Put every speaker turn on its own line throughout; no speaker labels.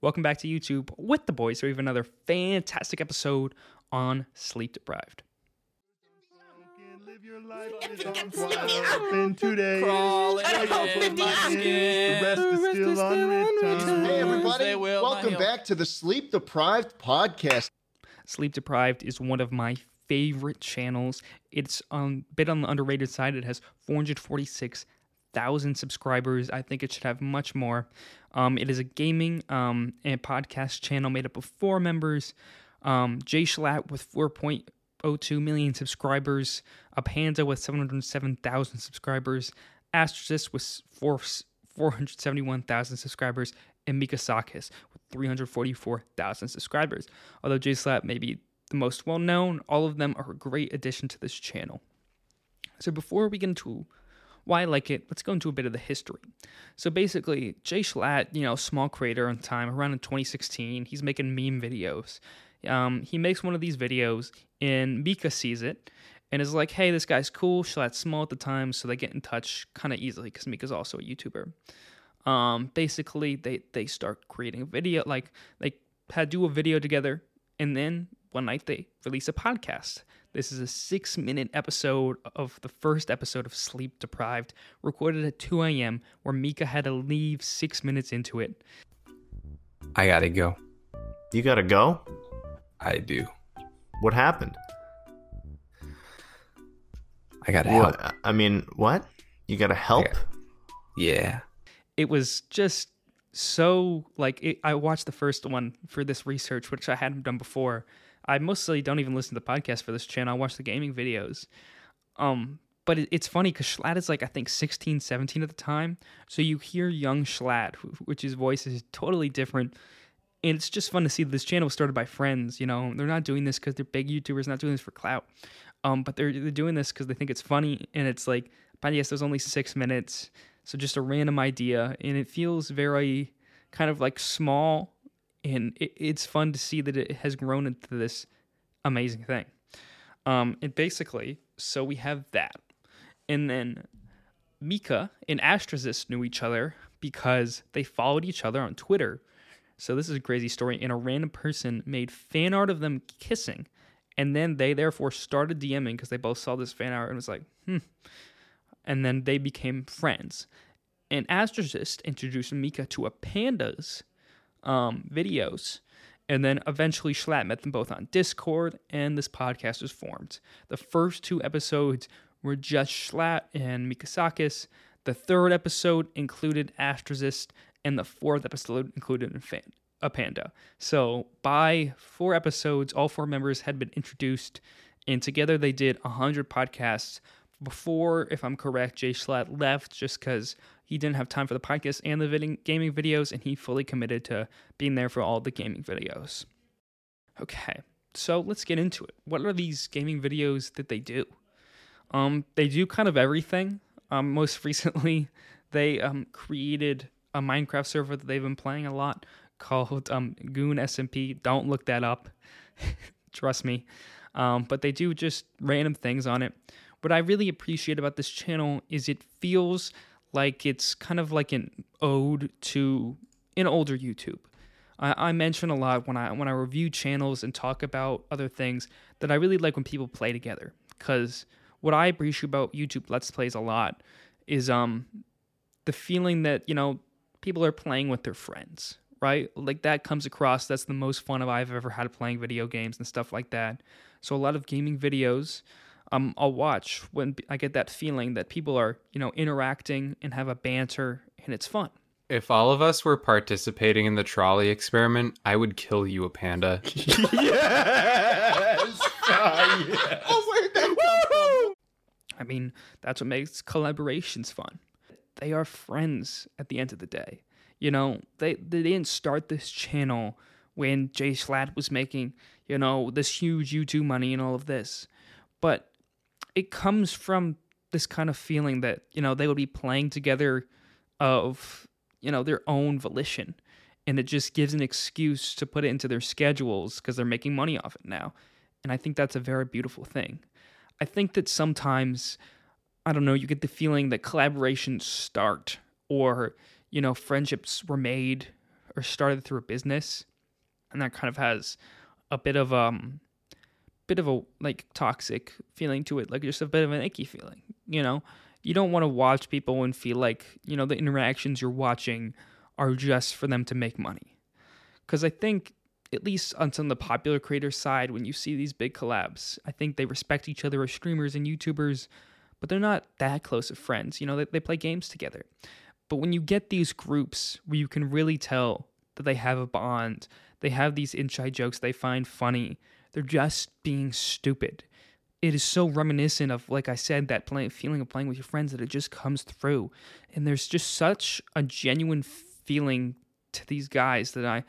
Welcome back to YouTube with the boys. We have another fantastic episode on Sleep Deprived.
Live your life is on twelve in two days.
Crawling in my skin.
The rest is still unwritten.
Hey, everybody. Welcome back to the Sleep Deprived Podcast.
Sleep Deprived is one of my favorite channels. It's um, a bit on the underrated side. It has 446,000 subscribers. I think it should have much more. Um, it is a gaming um, and podcast channel made up of four members. Um, Jschlatt with 4.02 million subscribers, Apandah with 707,000 subscribers, Astrozist with four, 471,000 subscribers, and Mikasacus with 344,000 subscribers. Although Jschlatt may be the most well known, all of them are a great addition to this channel. So before we get into why I like it, let's go into a bit of the history. So basically, Jschlatt, you know, small creator on time, around in 2016, he's making meme videos. Um, he makes one of these videos, and Mika sees it and is like, "Hey, this guy's cool." Schlatt's small at the time, so they get in touch kind of easily because Mika's also a YouTuber. Um, basically, they they start creating a video, like they had do a video together, and then one night they release a podcast. This is a six minute episode of the first episode of Sleep Deprived, recorded at 2 a.m., where Mika had to leave six minutes into it.
I gotta go.
You gotta go.
I do.
What happened?
I gotta help.
I mean, what? You gotta help?
Okay. Yeah.
it was just so like it, I watched the first one for this research, which I hadn't done before. I mostly don't even listen to the podcast for this channel. I watch the gaming videos. Um, but it, it's funny because Schlatt is like I think 16, 17 at the time. So you hear young Schlatt, which his voice is totally different. And it's just fun to see this channel started by friends. You know, they're not doing this because they're big YouTubers, not doing this for clout. Um, but they're they're doing this because they think it's funny, and it's like, but yes, there's only six minutes, so just a random idea, and it feels very kind of like small, and it, it's fun to see that it has grown into this amazing thing. Um, and basically, so we have that, and then Mika and Astrozist knew each other because they followed each other on Twitter. So this is a crazy story. And a random person made fan art of them kissing, and then they therefore started DMing because they both saw this fan art and was like, hmm. And then they became friends. And Astrozist introduced Mika to Apandah's um, videos. And then eventually Schlatt met them both on Discord, and this podcast was formed. The first two episodes were just Schlatt and Mikasacus. The third episode included Astrozist, and the fourth episode included Apandah. So by four episodes, all four members had been introduced, and together they did 100 podcasts. Before, if I'm correct, Jschlatt left just because he didn't have time for the podcast and the vid- gaming videos, and he fully committed to being there for all the gaming videos. Okay, so let's get into it. What are these gaming videos that they do? Um, they do kind of everything. Um, most recently, they um, created a Minecraft server that they've been playing a lot called um, Goon SMP. Don't look that up. Trust me. Um, but they do just random things on it. What I really appreciate about this channel is it feels like it's kind of like an ode to an older YouTube. I, I mention a lot when I when I review channels and talk about other things that I really like when people play together. Because what I appreciate about YouTube Let's Plays a lot is um the feeling that you know people are playing with their friends, right? Like that comes across. That's the most fun I've ever had playing video games and stuff like that. So a lot of gaming videos, um, I'll watch when I get that feeling that people are you know interacting and have a banter and it's fun.
If all of us were participating in the trolley experiment, I would kill you, Apandah.
yes. Ah, yes.
Oh, where'd that come from?
I mean, that's what makes collaborations fun. They are friends at the end of the day. You know, they they didn't start this channel when Jschlatt was making, you know, this huge YouTube money and all of this. But it comes from this kind of feeling that, you know, they would be playing together of, you know, their own volition. And it just gives an excuse to put it into their schedules because they're making money off it now. And I think that's a very beautiful thing. I think that sometimes, I don't know, you get the feeling that collaborations start or, you know, friendships were made or started through a business, and that kind of has a bit of um bit of a like toxic feeling to it, like just a bit of an icky feeling. You know, you don't want to watch people and feel like you know the interactions you're watching are just for them to make money. Because I think at least on some of the popular creator side, when you see these big collabs, I think they respect each other as streamers and YouTubers, but they're not that close of friends. You know, they, they play games together. But when you get these groups where you can really tell that they have a bond, they have these inside jokes they find funny, they're just being stupid. It is so reminiscent of, like I said, that play, feeling of playing with your friends that it just comes through. And there's just such a genuine feeling to these guys that I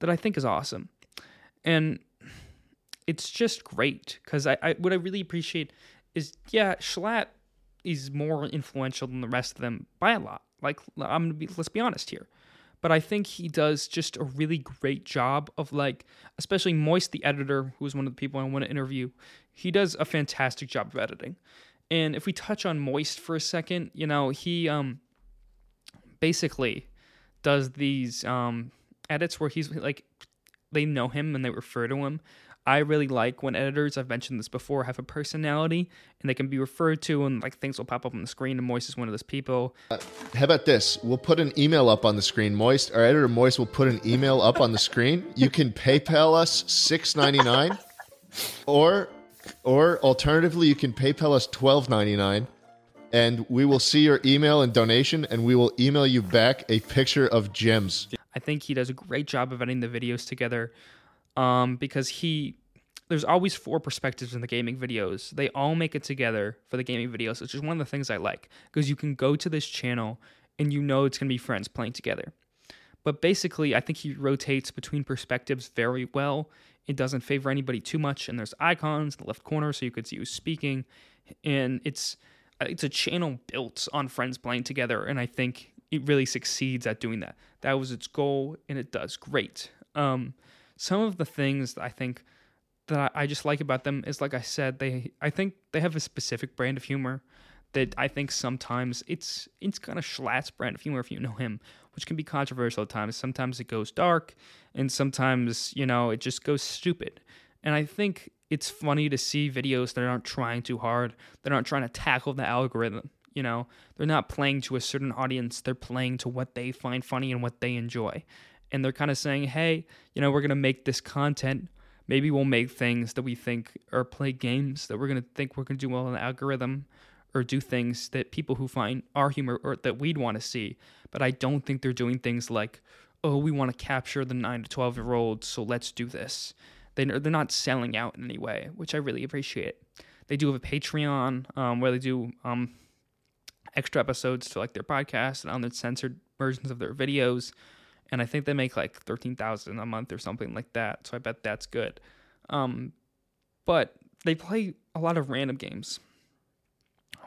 that I think is awesome. And it's just great because I, I what I really appreciate is yeah, Schlatt is more influential than the rest of them by a lot. Like I'm gonna be let's be honest here. But I think he does just a really great job of like, especially Moist, the editor, who is one of the people I want to interview. He does a fantastic job of editing. And if we touch on Moist for a second, you know, he um basically does these um edits where he's like they know him and they refer to him. I really like when editors, I've mentioned this before, have a personality and they can be referred to and like things will pop up on the screen and Moist is one of those people.
How about this? We'll put an email up on the screen. Moist, our editor Moist will put an email up on the screen. You can PayPal us six ninety nine, or or alternatively, you can PayPal us twelve ninety nine, and we will see your email and donation, and we will email you back a picture of gems.
I think he does a great job of editing the videos together um, because he there's always four perspectives in the gaming videos. They all make it together for the gaming videos, which is one of the things I like because you can go to this channel and you know it's going to be friends playing together. But basically, I think he rotates between perspectives very well. It doesn't favor anybody too much, and there's icons in the left corner so you could see who's speaking. And it's it's a channel built on friends playing together, and I think it really succeeds at doing that. That was its goal, and it does great. Um, some of the things that I think that I just like about them is, like I said, they I think they have a specific brand of humor that I think sometimes it's it's kind of Schlatt's brand of humor if you know him, which can be controversial at times. Sometimes it goes dark, and sometimes you know it just goes stupid. And I think it's funny to see videos that aren't trying too hard, that aren't trying to tackle the algorithm. You know, they're not playing to a certain audience, they're playing to what they find funny and what they enjoy. And they're kind of saying, hey, you know, we're going to make this content. Maybe we'll make things that we think or play games that we're going to think we're going to do well in the algorithm or do things that people who find our humor or that we'd want to see. But I don't think they're doing things like, oh, we want to capture the 9 to 12 year olds, so let's do this. They, they're not selling out in any way, which I really appreciate. They do have a Patreon um, where they do um, extra episodes to like their podcast and uncensored versions of their videos. And I think they make like thirteen thousand a month or something like that. So I bet that's good. Um, but they play a lot of random games.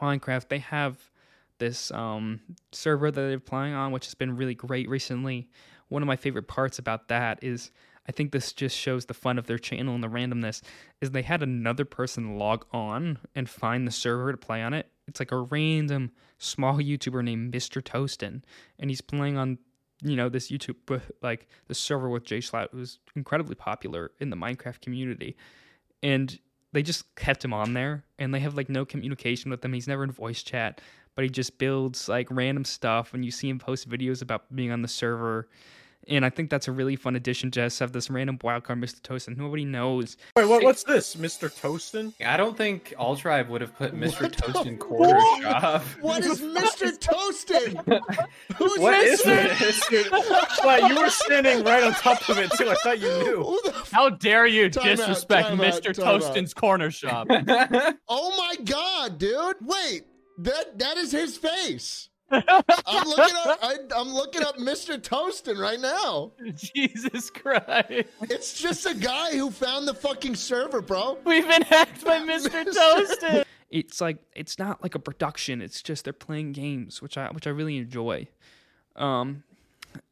Minecraft, they have this um, server that they're playing on, which has been really great recently. One of my favorite parts about that is I think this just shows the fun of their channel and the randomness is they had another person log on and find the server to play on it. It's like a random small YouTuber named Mr. Toastin, and he's playing on you know this YouTube like the server with Jschlatt, who's incredibly popular in the Minecraft community, and they just kept him on there, and they have like no communication with him. He's never in voice chat, but he just builds like random stuff, and you see him post videos about being on the server. And I think that's a really fun addition to just have this random wildcard Mr. Toastin. Nobody knows.
Wait, what, what's this, Mr. Toastin?
I don't think All Tribe would have put Mr.
What
Toast
the
in corner shop.
What is Mr. Toasted? Who's
What is
this?
this? Wow, you were standing right on top of it too. I thought you knew.
Who the f-
How dare you
Time
disrespect
out,
Mr.
time out.
Toastin's corner shop?
oh my god, dude! Wait, that that is his face. I'm looking up. I, I'm looking up Mr. Toastin right now.
Jesus Christ.
It's just a guy who found the fucking server, bro.
We've been hacked by Mr. Toastin.
It's like it's not like a production. It's just they're playing games, which I which I really enjoy. Um,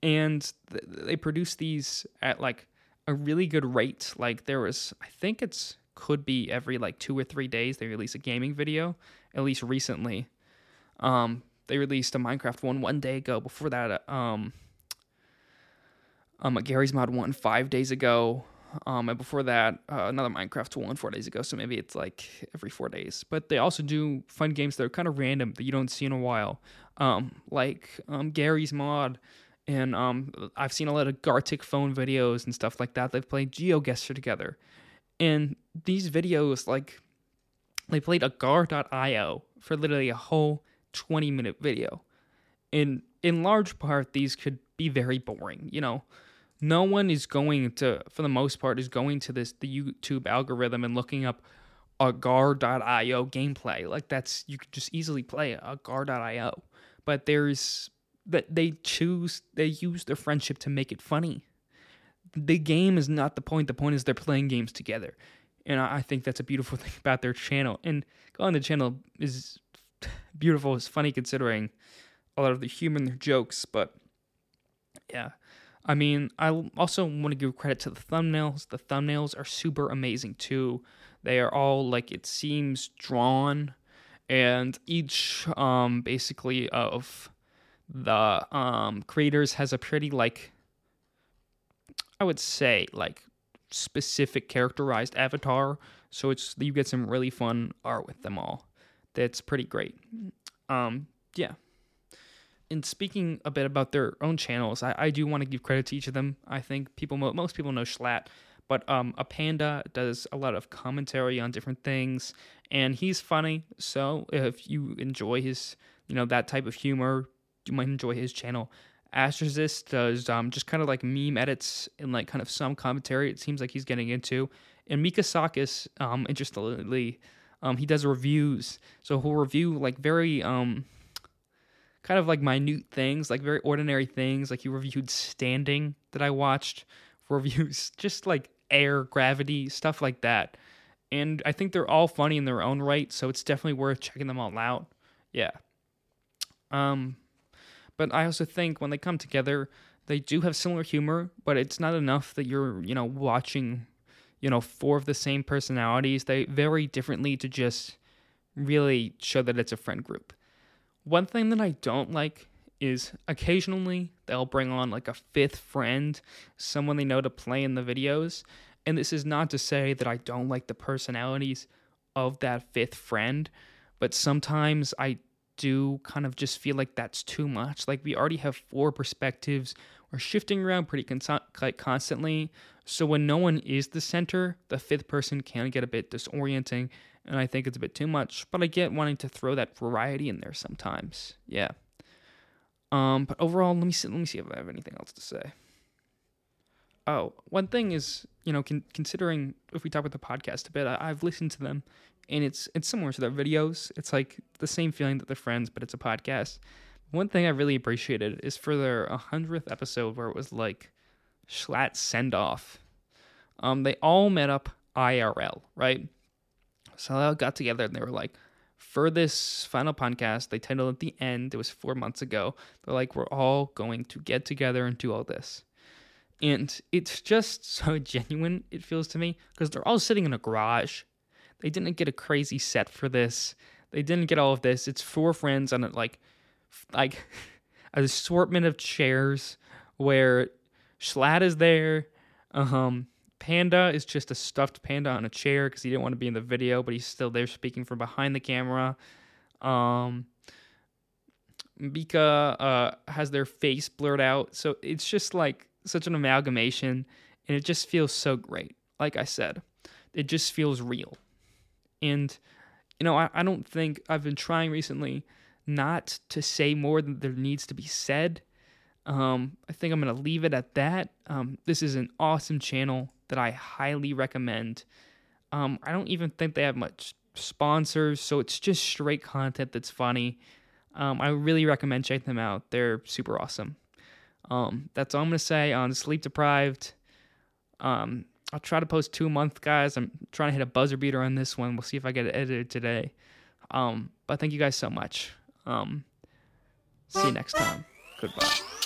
and th- they produce these at like a really good rate. Like there was, I think it's could be every like two or three days they release a gaming video. At least recently, um, they released a Minecraft one one day ago. Before that, uh, um, Um, a Garry's Mod one five days ago. Um, and before that, uh, another Minecraft one four days ago. So maybe it's like every four days. But they also do fun games that are kind of random that you don't see in a while. Um, like um, Garry's Mod, and um, I've seen a lot of Gartic phone videos and stuff like that. They've played GeoGuessr together, and these videos like they played agar.io for literally a whole 20 minute video. In in large part these could be very boring, you know. No one is going to for the most part is going to this the YouTube algorithm and looking up agar.io gameplay. Like that's you could just easily play agar.io. But there's that they choose they use their friendship to make it funny. The game is not the point. The point is they're playing games together and I think that's a beautiful thing about their channel. And going the channel is beautiful. It's funny considering a lot of the their jokes, but yeah. I mean, I also want to give credit to the thumbnails. The thumbnails are super amazing too. They are all like it seems drawn, and each um basically of the um creators has a pretty like I would say like specific characterized avatar. So it's you get some really fun art with them all. That's pretty great. Um, yeah. And speaking a bit about their own channels, I, I do want to give credit to each of them. I think people most people know Schlatt, but um, Apandah does a lot of commentary on different things, and he's funny. So if you enjoy his, you know, that type of humor, you might enjoy his channel. Astrozist does um, just kind of like meme edits and like kind of some commentary. It seems like he's getting into. And Mikasacus, um, interestingly, um, he does reviews. So he'll review like very um, kind of like minute things, like very ordinary things. Like he reviewed Standing that I watched. Reviews just like air, gravity, stuff like that. And I think they're all funny in their own right. So it's definitely worth checking them all out. Yeah. Um, but I also think when they come together, they do have similar humor, but it's not enough that you're, you know, watching, you know, four of the same personalities. They vary differently to just really show that it's a friend group. One thing that I don't like is occasionally they'll bring on like a fifth friend, someone they know to play in the videos. And this is not to say that I don't like the personalities of that fifth friend, but sometimes I do kind of just feel like that's too much. Like we already have four perspectives. We're shifting around pretty like constantly. So when no one is the center, the fifth person can get a bit disorienting, and I think it's a bit too much. But I get wanting to throw that variety in there sometimes. Yeah. Um, but overall, let me see. Let me see if I have anything else to say. Oh, one thing is, you know, con- considering if we talk about the podcast a bit, I- I've listened to them, and it's it's similar to their videos. It's like the same feeling that they're friends, but it's a podcast. One thing I really appreciated is for their hundredth episode, where it was like Schlatt send off. Um, they all met up IRL, right? So they all got together and they were like, for this final podcast, they titled at the end, it was four months ago. They're like, we're all going to get together and do all this. And it's just so genuine, it feels to me, because they're all sitting in a garage. They didn't get a crazy set for this. They didn't get all of this. It's four friends on it, like, like an assortment of chairs where Schlatt is there. Um, Panda is just a stuffed panda on a chair because he didn't want to be in the video, but he's still there speaking from behind the camera. Um, Mika uh, has their face blurred out, so it's just like such an amalgamation, and it just feels so great. Like I said, it just feels real, and you know I, I don't think I've been trying recently not to say more than there needs to be said. Um, I think I'm gonna leave it at that. Um, this is an awesome channel that I highly recommend. Um, I don't even think they have much sponsors, so it's just straight content that's funny. Um, I really recommend checking them out. They're super awesome. Um, that's all I'm gonna say on Sleep Deprived. Um, I'll try to post two a month, guys. I'm trying to hit a buzzer beater on this one. We'll see if I get it edited today. Um, but thank you guys so much. Um, see you next time. Goodbye.